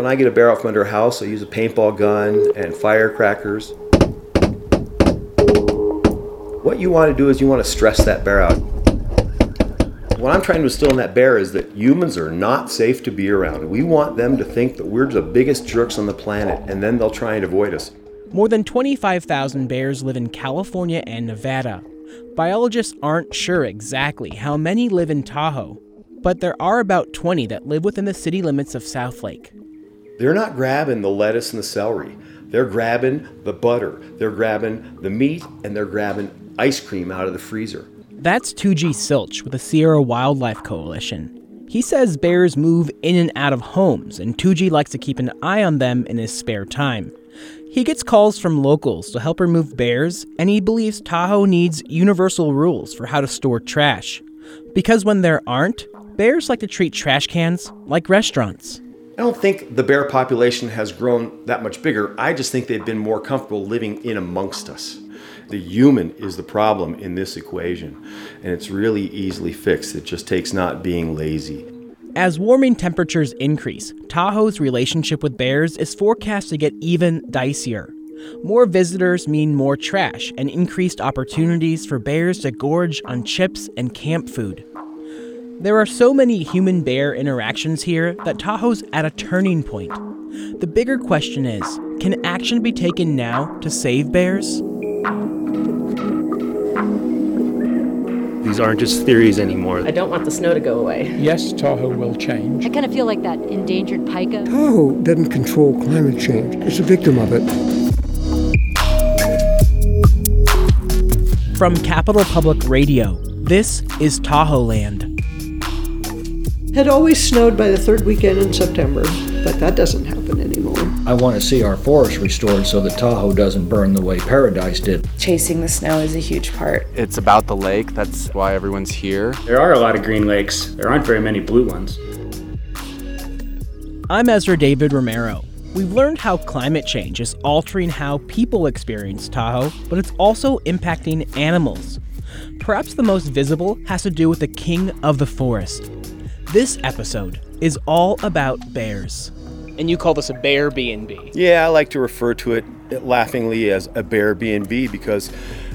When I get a bear from under a house, I use a paintball gun and firecrackers. What you want to do is you want to stress that bear out. What I'm trying to instill in that bear is that humans are not safe to be around. We want them to think that we're the biggest jerks on the planet, and then they'll try and avoid us. More than 25,000 bears live in California and Nevada. Biologists aren't sure exactly how many live in Tahoe, but there are about 20 that live within the city limits of Southlake. They're not grabbing the lettuce and the celery. They're grabbing the butter, they're grabbing the meat, and they're grabbing ice cream out of the freezer. That's Toogee Sielsch with the Sierra Wildlife Coalition. He says bears move in and out of homes, and Toogee likes to keep an eye on them in his spare time. He gets calls from locals to help remove bears, and he believes Tahoe needs universal rules for how to store trash. Because when there aren't, bears like to treat trash cans like restaurants. I don't think the bear population has grown that much bigger. I just think they've been more comfortable living in amongst us. The human is the problem in this equation, and it's really easily fixed. It just takes not being lazy. As warming temperatures increase, Tahoe's relationship with bears is forecast to get even dicier. More visitors mean more trash and increased opportunities for bears to gorge on chips and camp food. There are so many human bear interactions here that Tahoe's at a turning point. The bigger question is can action be taken now to save bears? These aren't just theories anymore. I don't want the snow to go away. Yes, Tahoe will change. I kind of feel like that endangered pika. Tahoe doesn't control climate change, it's a victim of it. From Capital Public Radio, this is Tahoe Land. Had always snowed by the third weekend in September, but that doesn't happen anymore. I want to see our forests restored so that Tahoe doesn't burn the way Paradise did. Chasing the snow is a huge part. It's about the lake, that's why everyone's here. There are a lot of green lakes, there aren't very many blue ones. I'm Ezra David Romero. We've learned how climate change is altering how people experience Tahoe, but it's also impacting animals. Perhaps the most visible has to do with the king of the forest. This episode is all about bears. And you call this a bear B&B. Yeah, I like to refer to it laughingly as a bear B&B because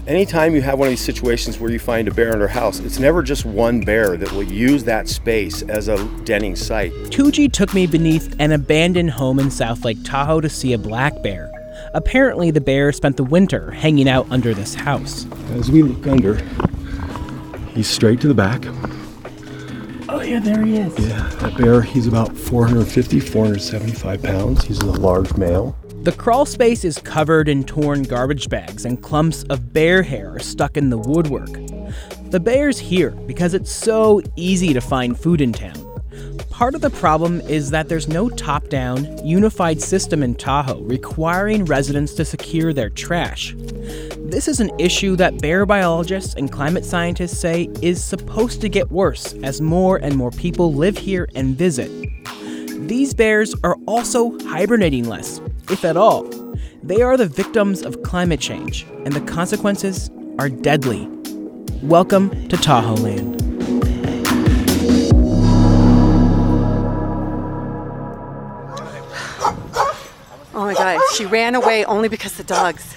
anytime you have one of these situations where you find a bear in their house, it's never just one bear that will use that space as a denning site. Toogee took me beneath an abandoned home in South Lake Tahoe to see a black bear. Apparently, the bear spent the winter hanging out under this house. As we look under, he's straight to the back. Oh, yeah, there he is. Yeah, that bear, he's about 450, 475 pounds. He's a large male. The crawl space is covered in torn garbage bags, and clumps of bear hair are stuck in the woodwork. The bear's here because it's so easy to find food in town. Part of the problem is that there's no top down, unified system in Tahoe requiring residents to secure their trash. This is an issue that bear biologists and climate scientists say is supposed to get worse as more and more people live here and visit. These bears are also hibernating less, if at all. They are the victims of climate change, and the consequences are deadly. Welcome to Tahoe Land. Oh my god, she ran away only because the dogs.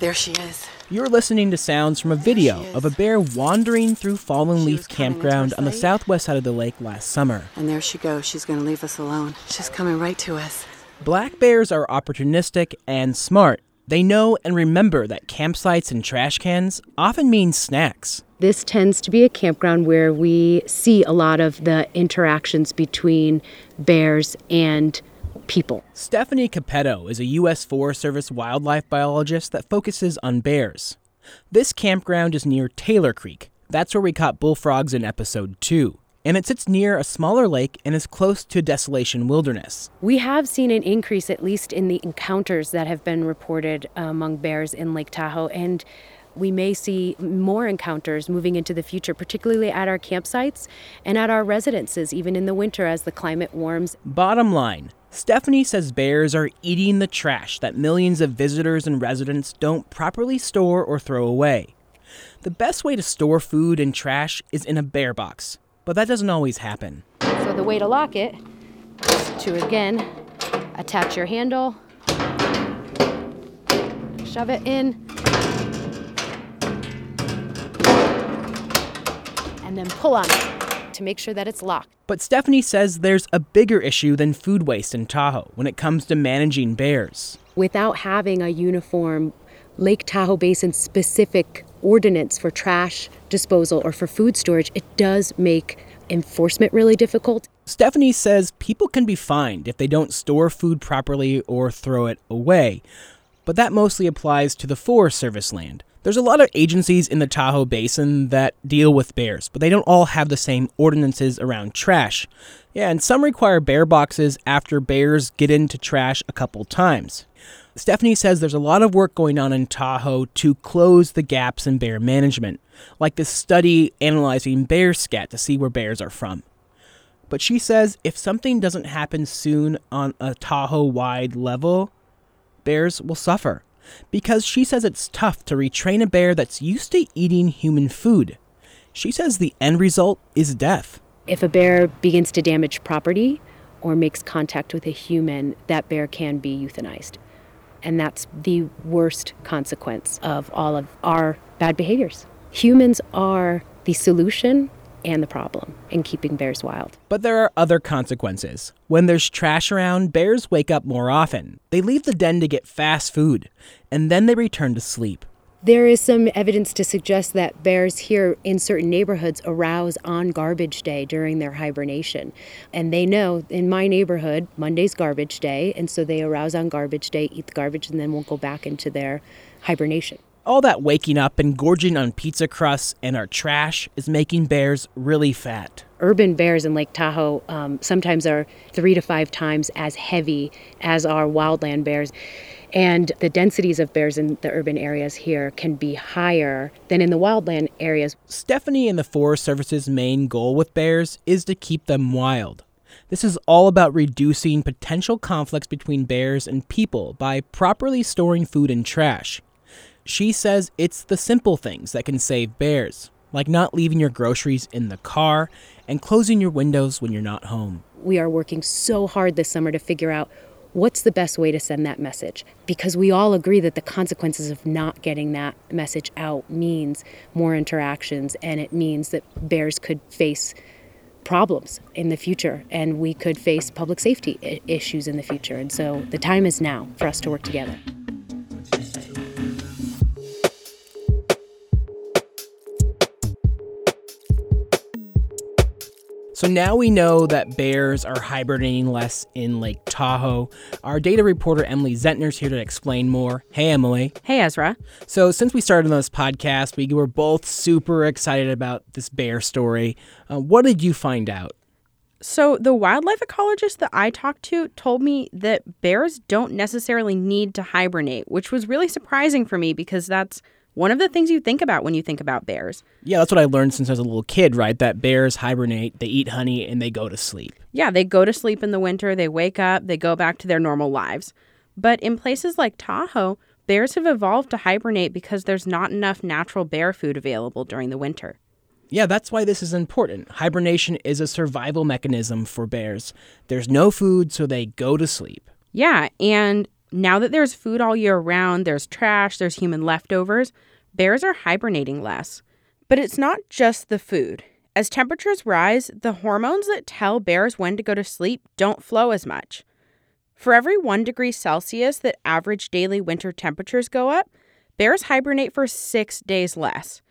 There she is. You're listening to sounds from a video of a bear wandering through Fallen Leaf Campground on the southwest side of the lake last summer. And there she goes. She's going to leave us alone. She's coming right to us. Black bears are opportunistic and smart. They know and remember that campsites and trash cans often mean snacks. This tends to be a campground where we see a lot of the interactions between bears and people. Stephanie Coppeto is a U.S. Forest Service wildlife biologist that focuses on bears. This campground is near Taylor Creek. That's where we caught bullfrogs in episode 2. And it sits near a smaller lake and is close to Desolation Wilderness. We have seen an increase, at least in the encounters that have been reported uh, among bears in Lake Tahoe. And we may see more encounters moving into the future, particularly at our campsites and at our residences, even in the winter as the climate warms. Bottom line Stephanie says bears are eating the trash that millions of visitors and residents don't properly store or throw away. The best way to store food and trash is in a bear box, but that doesn't always happen. So the way to lock it is to again attach your handle, shove it in, and then pull on it to make sure that it's locked. But Stephanie says there's a bigger issue than food waste in Tahoe when it comes to managing bears. Without having a uniform Lake Tahoe Basin specific ordinance for trash disposal or for food storage, it does make enforcement really difficult. Stephanie says people can be fined if they don't store food properly or throw it away, but that mostly applies to the Forest Service land. There's a lot of agencies in the Tahoe Basin that deal with bears, but they don't all have the same ordinances around trash. Yeah, and some require bear boxes after bears get into trash a couple times. Stephanie says there's a lot of work going on in Tahoe to close the gaps in bear management, like this study analyzing bear scat to see where bears are from. But she says if something doesn't happen soon on a Tahoe wide level, bears will suffer. Because she says it's tough to retrain a bear that's used to eating human food. She says the end result is death. If a bear begins to damage property or makes contact with a human, that bear can be euthanized. And that's the worst consequence of all of our bad behaviors. Humans are the solution and the problem in keeping bears wild. But there are other consequences. When there's trash around, bears wake up more often. They leave the den to get fast food, and then they return to sleep. There is some evidence to suggest that bears here in certain neighborhoods arouse on garbage day during their hibernation. And they know in my neighborhood, Monday's garbage day, and so they arouse on garbage day, eat the garbage, and then will go back into their hibernation. All that waking up and gorging on pizza crusts and our trash is making bears really fat. Urban bears in Lake Tahoe um, sometimes are three to five times as heavy as our wildland bears. And the densities of bears in the urban areas here can be higher than in the wildland areas. Stephanie and the Forest Service's main goal with bears is to keep them wild. This is all about reducing potential conflicts between bears and people by properly storing food and trash. She says it's the simple things that can save bears, like not leaving your groceries in the car and closing your windows when you're not home. We are working so hard this summer to figure out what's the best way to send that message? Because we all agree that the consequences of not getting that message out means more interactions and it means that bears could face problems in the future and we could face public safety issues in the future. And so the time is now for us to work together. So now we know that bears are hibernating less in Lake Tahoe. Our data reporter Emily Zentner's here to explain more. Hey, Emily. Hey, Ezra. So, since we started on this podcast, we were both super excited about this bear story. Uh, what did you find out? So, the wildlife ecologist that I talked to told me that bears don't necessarily need to hibernate, which was really surprising for me because that's one of the things you think about when you think about bears. Yeah, that's what I learned since I was a little kid, right? That bears hibernate, they eat honey, and they go to sleep. Yeah, they go to sleep in the winter, they wake up, they go back to their normal lives. But in places like Tahoe, bears have evolved to hibernate because there's not enough natural bear food available during the winter. Yeah, that's why this is important. Hibernation is a survival mechanism for bears. There's no food, so they go to sleep. Yeah, and now that there's food all year round, there's trash, there's human leftovers, bears are hibernating less. But it's not just the food. As temperatures rise, the hormones that tell bears when to go to sleep don't flow as much. For every 1 degree Celsius that average daily winter temperatures go up, bears hibernate for six days less.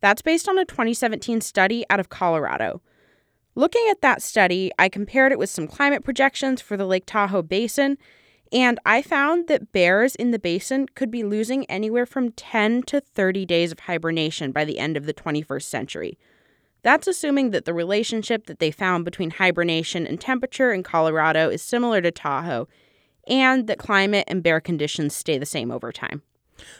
That's based on a 2017 study out of Colorado. Looking at that study, I compared it with some climate projections for the Lake Tahoe Basin, and I found that bears in the basin could be losing anywhere from 10 to 30 days of hibernation by the end of the 21st century. That's assuming that the relationship that they found between hibernation and temperature in Colorado is similar to Tahoe, and that climate and bear conditions stay the same over time.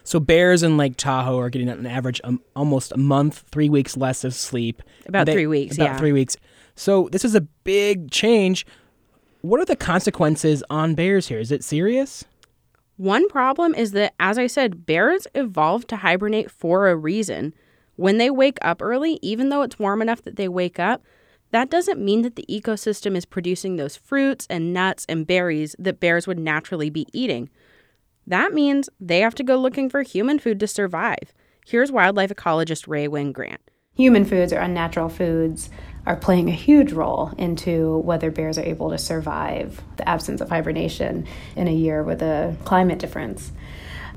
So bears in Lake Tahoe are getting an average um, almost a month, three weeks less of sleep. About They- three weeks, About yeah. three weeks. So this is a big change. What are the consequences on bears here? Is it serious? One problem is that, as I said, bears evolved to hibernate for a reason. When they wake up early, even though it's warm enough that they wake up, that doesn't mean that the ecosystem is producing those fruits and nuts and berries that bears would naturally be eating. That means they have to go looking for human food to survive. Here's wildlife ecologist Rae Wynn-Grant. Human foods are unnatural foods are playing a huge role into whether bears are able to survive the absence of hibernation in a year with a climate difference.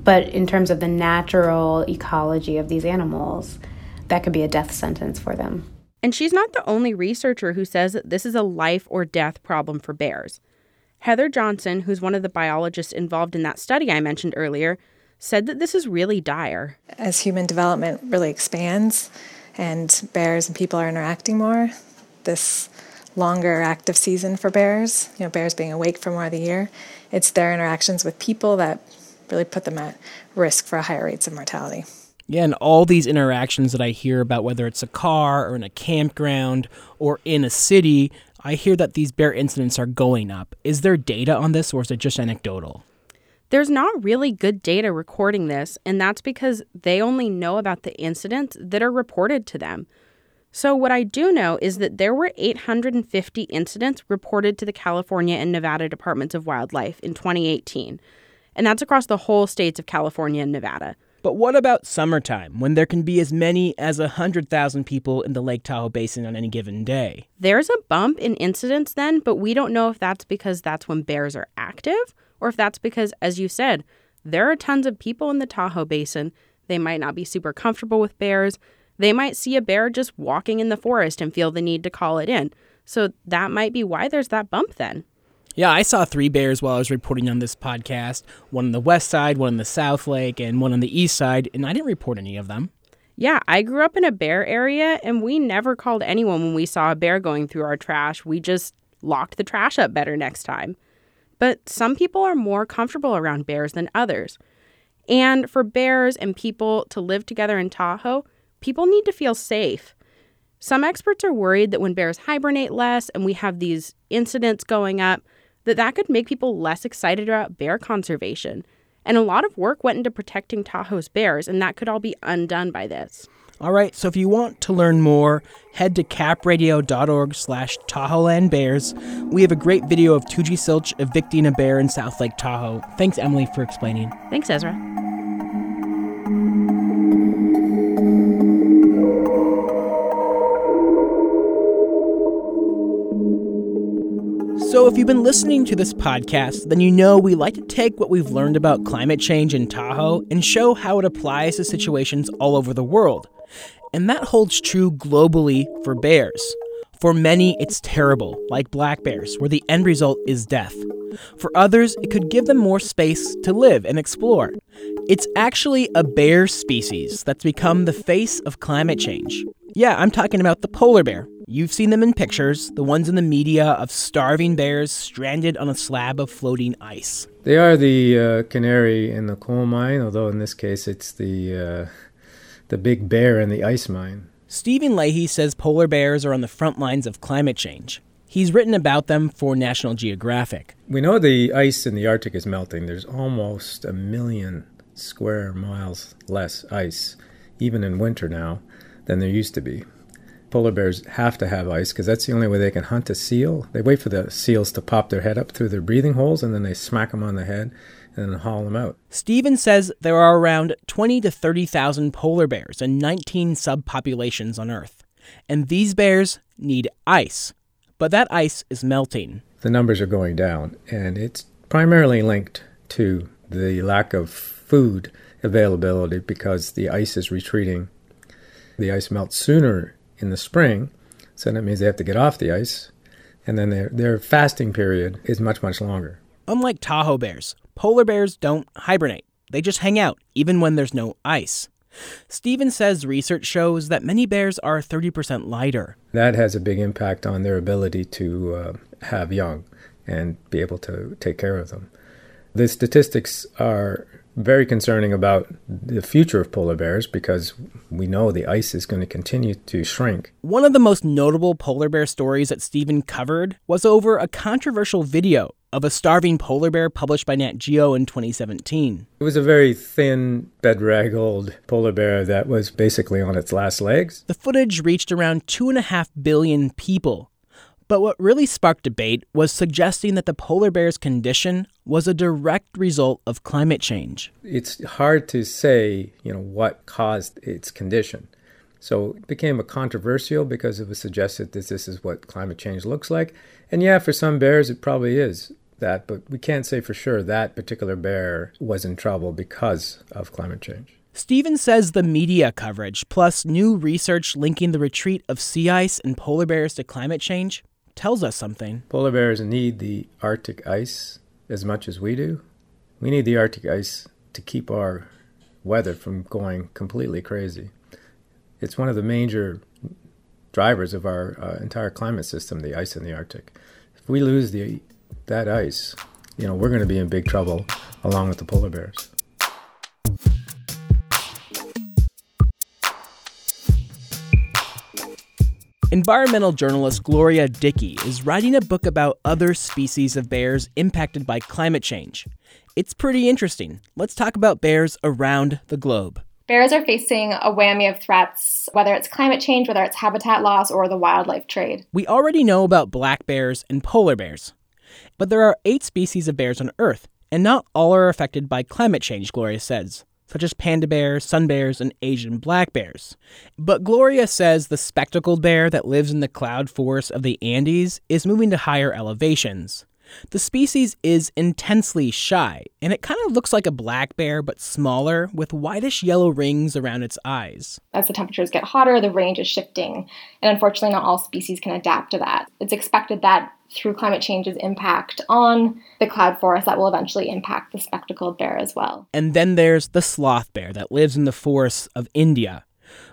But in terms of the natural ecology of these animals, that could be a death sentence for them. And she's not the only researcher who says that this is a life or death problem for bears. Heather Johnson, who's one of the biologists involved in that study I mentioned earlier, said that this is really dire. As human development really expands and bears and people are interacting more, this longer active season for bears, you know, bears being awake for more of the year, it's their interactions with people that really put them at risk for higher rates of mortality. Yeah, and all these interactions that I hear about, whether it's a car or in a campground or in a city, I hear that these bear incidents are going up. Is there data on this or is it just anecdotal? There's not really good data recording this, and that's because they only know about the incidents that are reported to them. So, what I do know is that there were 850 incidents reported to the California and Nevada Departments of Wildlife in 2018, and that's across the whole states of California and Nevada. But what about summertime, when there can be as many as 100,000 people in the Lake Tahoe Basin on any given day? There's a bump in incidents then, but we don't know if that's because that's when bears are active or if that's because, as you said, there are tons of people in the Tahoe Basin. They might not be super comfortable with bears. They might see a bear just walking in the forest and feel the need to call it in. So that might be why there's that bump then. Yeah, I saw three bears while I was reporting on this podcast one on the west side, one on the south lake, and one on the east side, and I didn't report any of them. Yeah, I grew up in a bear area, and we never called anyone when we saw a bear going through our trash. We just locked the trash up better next time. But some people are more comfortable around bears than others. And for bears and people to live together in Tahoe, people need to feel safe. Some experts are worried that when bears hibernate less and we have these incidents going up, that that could make people less excited about bear conservation. And a lot of work went into protecting Tahoe's bears, and that could all be undone by this. All right, so if you want to learn more, head to capradio.org slash Tahoeland Bears. We have a great video of Toogee Sielsch evicting a bear in South Lake Tahoe. Thanks, Emily, for explaining. Thanks, Ezra. So, if you've been listening to this podcast, then you know we like to take what we've learned about climate change in Tahoe and show how it applies to situations all over the world. And that holds true globally for bears. For many, it's terrible, like black bears, where the end result is death. For others, it could give them more space to live and explore. It's actually a bear species that's become the face of climate change. Yeah, I'm talking about the polar bear. You've seen them in pictures, the ones in the media of starving bears stranded on a slab of floating ice. They are the uh, canary in the coal mine, although in this case it's the uh, the big bear in the ice mine. Stephen Leahy says polar bears are on the front lines of climate change. He's written about them for National Geographic. We know the ice in the Arctic is melting. There's almost a million square miles less ice, even in winter now, than there used to be. Polar bears have to have ice because that's the only way they can hunt a seal. They wait for the seals to pop their head up through their breathing holes and then they smack them on the head and haul them out. Stephen says there are around 20 to 30,000 polar bears and 19 subpopulations on Earth. And these bears need ice. But that ice is melting. The numbers are going down, and it's primarily linked to the lack of food availability because the ice is retreating. The ice melts sooner in the spring, so that means they have to get off the ice, and then their, their fasting period is much, much longer. Unlike Tahoe bears, polar bears don't hibernate. They just hang out, even when there's no ice. Stephen says research shows that many bears are 30% lighter. That has a big impact on their ability to uh, have young and be able to take care of them. The statistics are very concerning about the future of polar bears because we know the ice is going to continue to shrink. One of the most notable polar bear stories that Stephen covered was over a controversial video of a starving polar bear published by Nat Geo in 2017. It was a very thin, bedraggled polar bear that was basically on its last legs. The footage reached around 2.5 billion people. But what really sparked debate was suggesting that the polar bear's condition was a direct result of climate change. It's hard to say, you know, what caused its condition. So it became a controversial because it was suggested that this is what climate change looks like. And yeah, for some bears, it probably is that, but we can't say for sure that particular bear was in trouble because of climate change. Stevens says the media coverage, plus new research linking the retreat of sea ice and polar bears to climate change, tells us something. Polar bears need the Arctic ice as much as we do. We need the Arctic ice to keep our weather from going completely crazy. It's one of the major drivers of our uh, entire climate system, the ice in the Arctic. If we lose the that ice, you know, we're going to be in big trouble along with the polar bears. Environmental journalist Gloria Dickie is writing a book about other species of bears impacted by climate change. It's pretty interesting. Let's talk about bears around the globe. Bears are facing a whammy of threats, whether it's climate change, whether it's habitat loss, or the wildlife trade. We already know about black bears and polar bears. But there are eight species of bears on Earth, and not all are affected by climate change, Gloria says, such as panda bears, sun bears, and Asian black bears. But Gloria says the spectacled bear that lives in the cloud forests of the Andes is moving to higher elevations. The species is intensely shy, and it kind of looks like a black bear but smaller with whitish yellow rings around its eyes. As the temperatures get hotter, the range is shifting, and unfortunately, not all species can adapt to that. It's expected that through climate change's impact on the cloud forest, that will eventually impact the spectacled bear as well. And then there's the sloth bear that lives in the forests of India.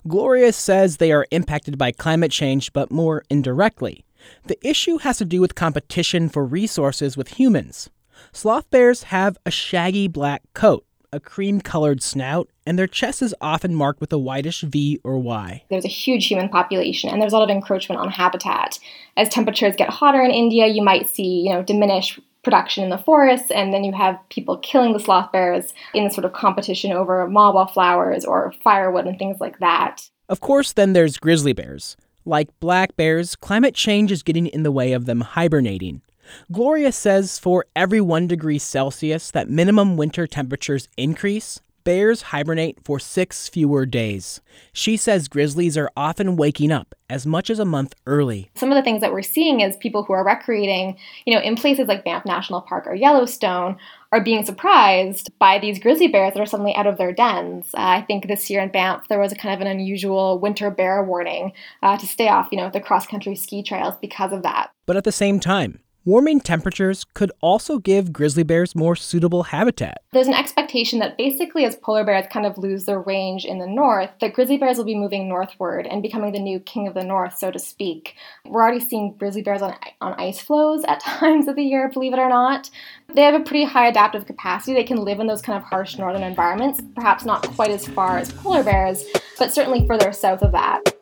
Gloria says they are impacted by climate change, but more indirectly. The issue has to do with competition for resources with humans. Sloth bears have a shaggy black coat, a cream colored snout, and their chest is often marked with a whitish V or Y. There's a huge human population and there's a lot of encroachment on habitat. As temperatures get hotter in India, you might see, you know, diminished production in the forests, and then you have people killing the sloth bears in sort of competition over mahua flowers or firewood and things like that. Of course, then there's grizzly bears. Like black bears, climate change is getting in the way of them hibernating. Gloria says for every 1 degree Celsius that minimum winter temperatures increase, bears hibernate for six fewer days. She says grizzlies are often waking up as much as a month early. Some of the things that we're seeing is people who are recreating, you know, in places like Banff National Park or Yellowstone are being surprised by these grizzly bears that are suddenly out of their dens. Uh, I think this year in Banff there was a kind of an unusual winter bear warning uh, to stay off, you know, the cross country ski trails because of that. But at the same time, Warming temperatures could also give grizzly bears more suitable habitat. There's an expectation that basically, as polar bears kind of lose their range in the north, that grizzly bears will be moving northward and becoming the new king of the north, so to speak. We're already seeing grizzly bears on, on ice floes at times of the year, believe it or not. They have a pretty high adaptive capacity. They can live in those kind of harsh northern environments, perhaps not quite as far as polar bears, but certainly further south of that.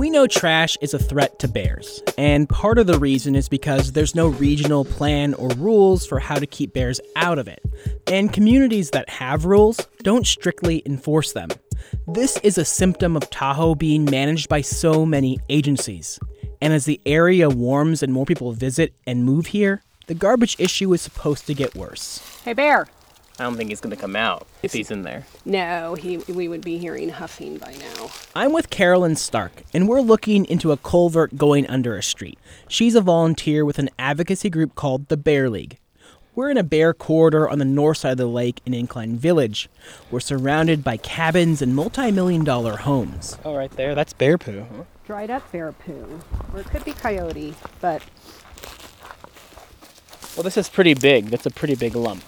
We know trash is a threat to bears, and part of the reason is because there's no regional plan or rules for how to keep bears out of it, and communities that have rules don't strictly enforce them. This is a symptom of Tahoe being managed by so many agencies. And as the area warms and more people visit and move here, the garbage issue is supposed to get worse. Hey, Bear! I don't think he's going to come out if he's in there. No, he we would be hearing huffing by now. I'm with Carolyn Stark, and we're looking into a culvert going under a street. She's a volunteer with an advocacy group called the Bear League. We're in a bear corridor on the north side of the lake in Incline Village. We're surrounded by cabins and multi million dollar homes. Oh, right there, that's bear poo. Huh? Dried up bear poo. Or it could be coyote, but. Well, this is pretty big. That's a pretty big lump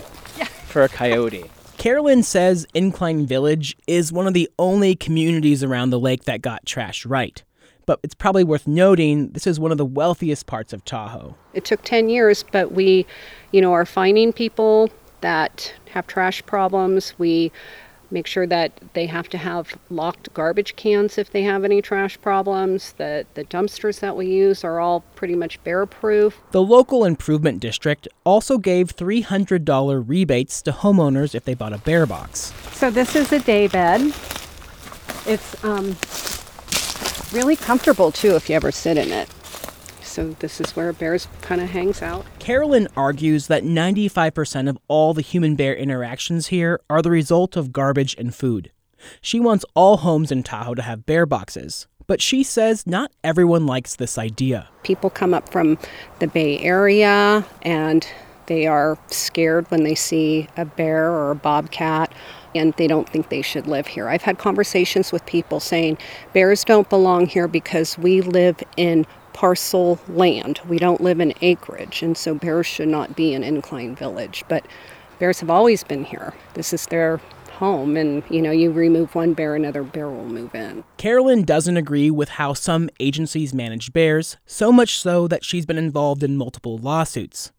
for a coyote. Carolyn says Incline Village is one of the only communities around the lake that got trash right. But it's probably worth noting this is one of the wealthiest parts of Tahoe. It took 10 years, but we, you know, are finding people that have trash problems. We make sure that they have to have locked garbage cans if they have any trash problems, that the dumpsters that we use are all pretty much bear proof. The local improvement district also gave $300 rebates to homeowners if they bought a bear box. So this is a day bed. It's um, really comfortable too if you ever sit in it. So this is where bears kind of hangs out. Carolyn argues that 95% of all the human bear interactions here are the result of garbage and food. She wants all homes in Tahoe to have bear boxes, but she says not everyone likes this idea. People come up from the Bay Area and they are scared when they see a bear or a bobcat and they don't think they should live here. I've had conversations with people saying bears don't belong here because we live in parcel land. We don't live in acreage, and so bears should not be in Incline Village. But bears have always been here. This is their home, and you know, you remove one bear, another bear will move in. Carolyn doesn't agree with how some agencies manage bears, so much so that she's been involved in multiple lawsuits.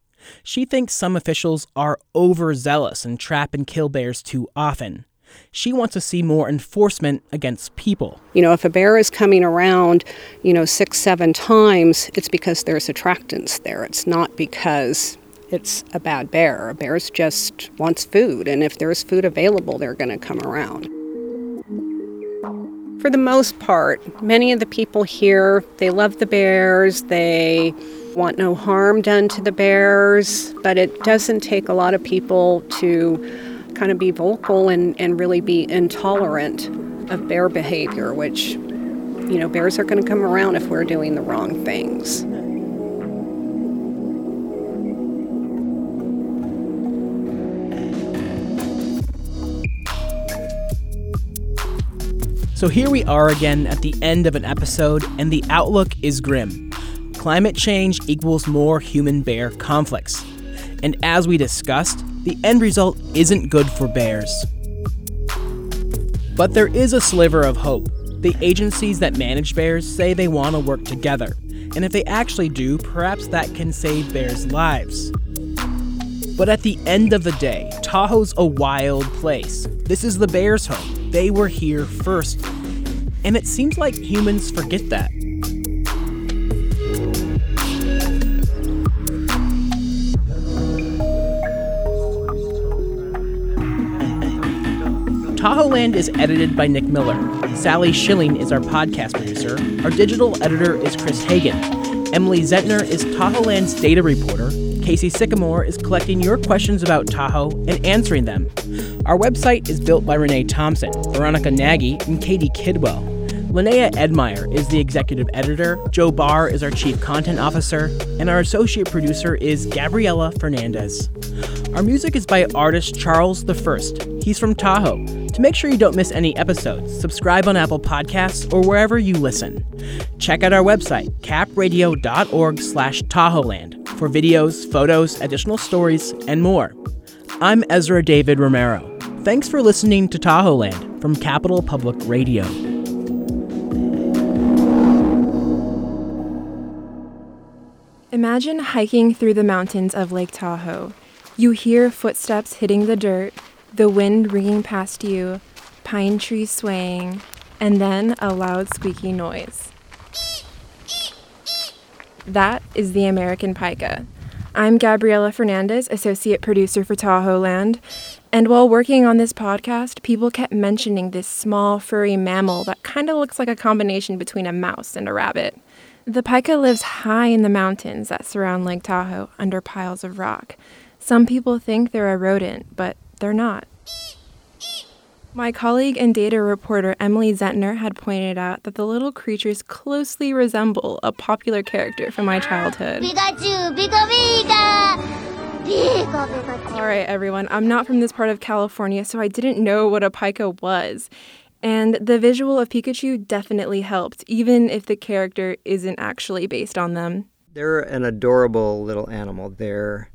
She thinks some officials are overzealous and trap and kill bears too often. She wants to see more enforcement against people. You know, if a bear is coming around, you know, six, seven times, it's because there's attractants there. It's not because it's a bad bear. A bear just wants food, and if there's food available, they're going to come around. For the most part, many of the people here, they love the bears. They want no harm done to the bears, but it doesn't take a lot of people to kind of be vocal and, and really be intolerant of bear behavior, which, you know, bears are going to come around if we're doing the wrong things. So here we are again at the end of an episode, and the outlook is grim. Climate change equals more human bear conflicts. And as we discussed, the end result isn't good for bears. But there is a sliver of hope. The agencies that manage bears say they want to work together, and if they actually do, perhaps that can save bears' lives. But at the end of the day, Tahoe's a wild place. This is the bears' home. They were here first. And it seems like humans forget that. Tahoe Land is edited by Nick Miller. Sally Schilling is our podcast producer. Our digital editor is Chris Hagen. Emily Zentner is Tahoe Land's data reporter. Casey Sycamore is collecting your questions about Tahoe and answering them. Our website is built by Renee Thompson, Veronica Nagy, and Katie Kidwell. Linnea Edmeier is the executive editor, Joe Barr is our chief content officer, and our associate producer is Gabriela Fernandez. Our music is by artist Charles First. He's from Tahoe. To make sure you don't miss any episodes, subscribe on Apple Podcasts or wherever you listen. Check out our website, capradio.org slash Tahoeland, for videos, photos, additional stories, and more. I'm Ezra David Romero. Thanks for listening to Tahoeland from Capital Public Radio. Imagine hiking through the mountains of Lake Tahoe. You hear footsteps hitting the dirt, the wind ringing past you, pine trees swaying, and then a loud squeaky noise. That is the American pika. I'm Gabriela Fernandez, associate producer for Tahoe Land, and while working on this podcast, people kept mentioning this small furry mammal that kind of looks like a combination between a mouse and a rabbit. The pika lives high in the mountains that surround Lake Tahoe under piles of rock. Some people think they're a rodent, but they're not. My colleague and data reporter Emily Zentner had pointed out that the little creatures closely resemble a popular character from my childhood. Pikachu, Pika Pika! Pika Pikachu. All right, everyone, I'm not from this part of California, so I didn't know what a pika was. And the visual of Pikachu definitely helped, even if the character isn't actually based on them. They're an adorable little animal. They're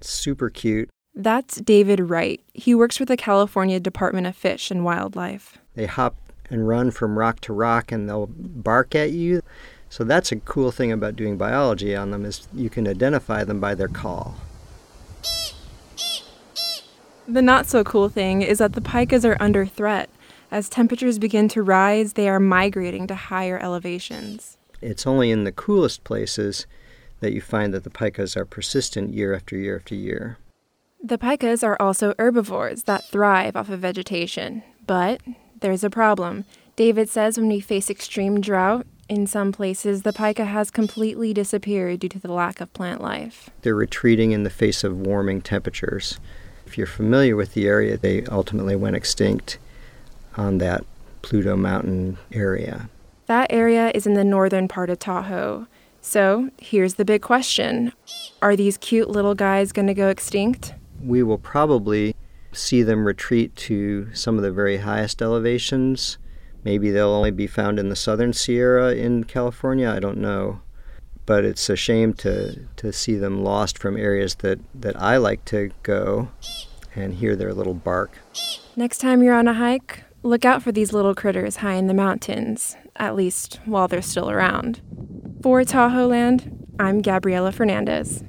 super cute. That's David Wright. He works for the California Department of Fish and Wildlife. They hop and run from rock to rock and they'll bark at you. So that's a cool thing about doing biology on them is you can identify them by their call. The not so cool thing is that the pikas are under threat. As temperatures begin to rise, they are migrating to higher elevations. It's only in the coolest places that you find that the pikas are persistent year after year after year. The pikas are also herbivores that thrive off of vegetation. But there's a problem. David says when we face extreme drought, in some places the pika has completely disappeared due to the lack of plant life. They're retreating in the face of warming temperatures. If you're familiar with the area, they ultimately went extinct on that Pluto Mountain area. That area is in the northern part of Tahoe. So here's the big question Are these cute little guys going to go extinct? We will probably see them retreat to some of the very highest elevations. Maybe they'll only be found in the southern Sierra in California, I don't know. But it's a shame to, to see them lost from areas that, that I like to go and hear their little bark. Next time you're on a hike, look out for these little critters high in the mountains, at least while they're still around. For Tahoe Land, I'm Gabriela Fernandez.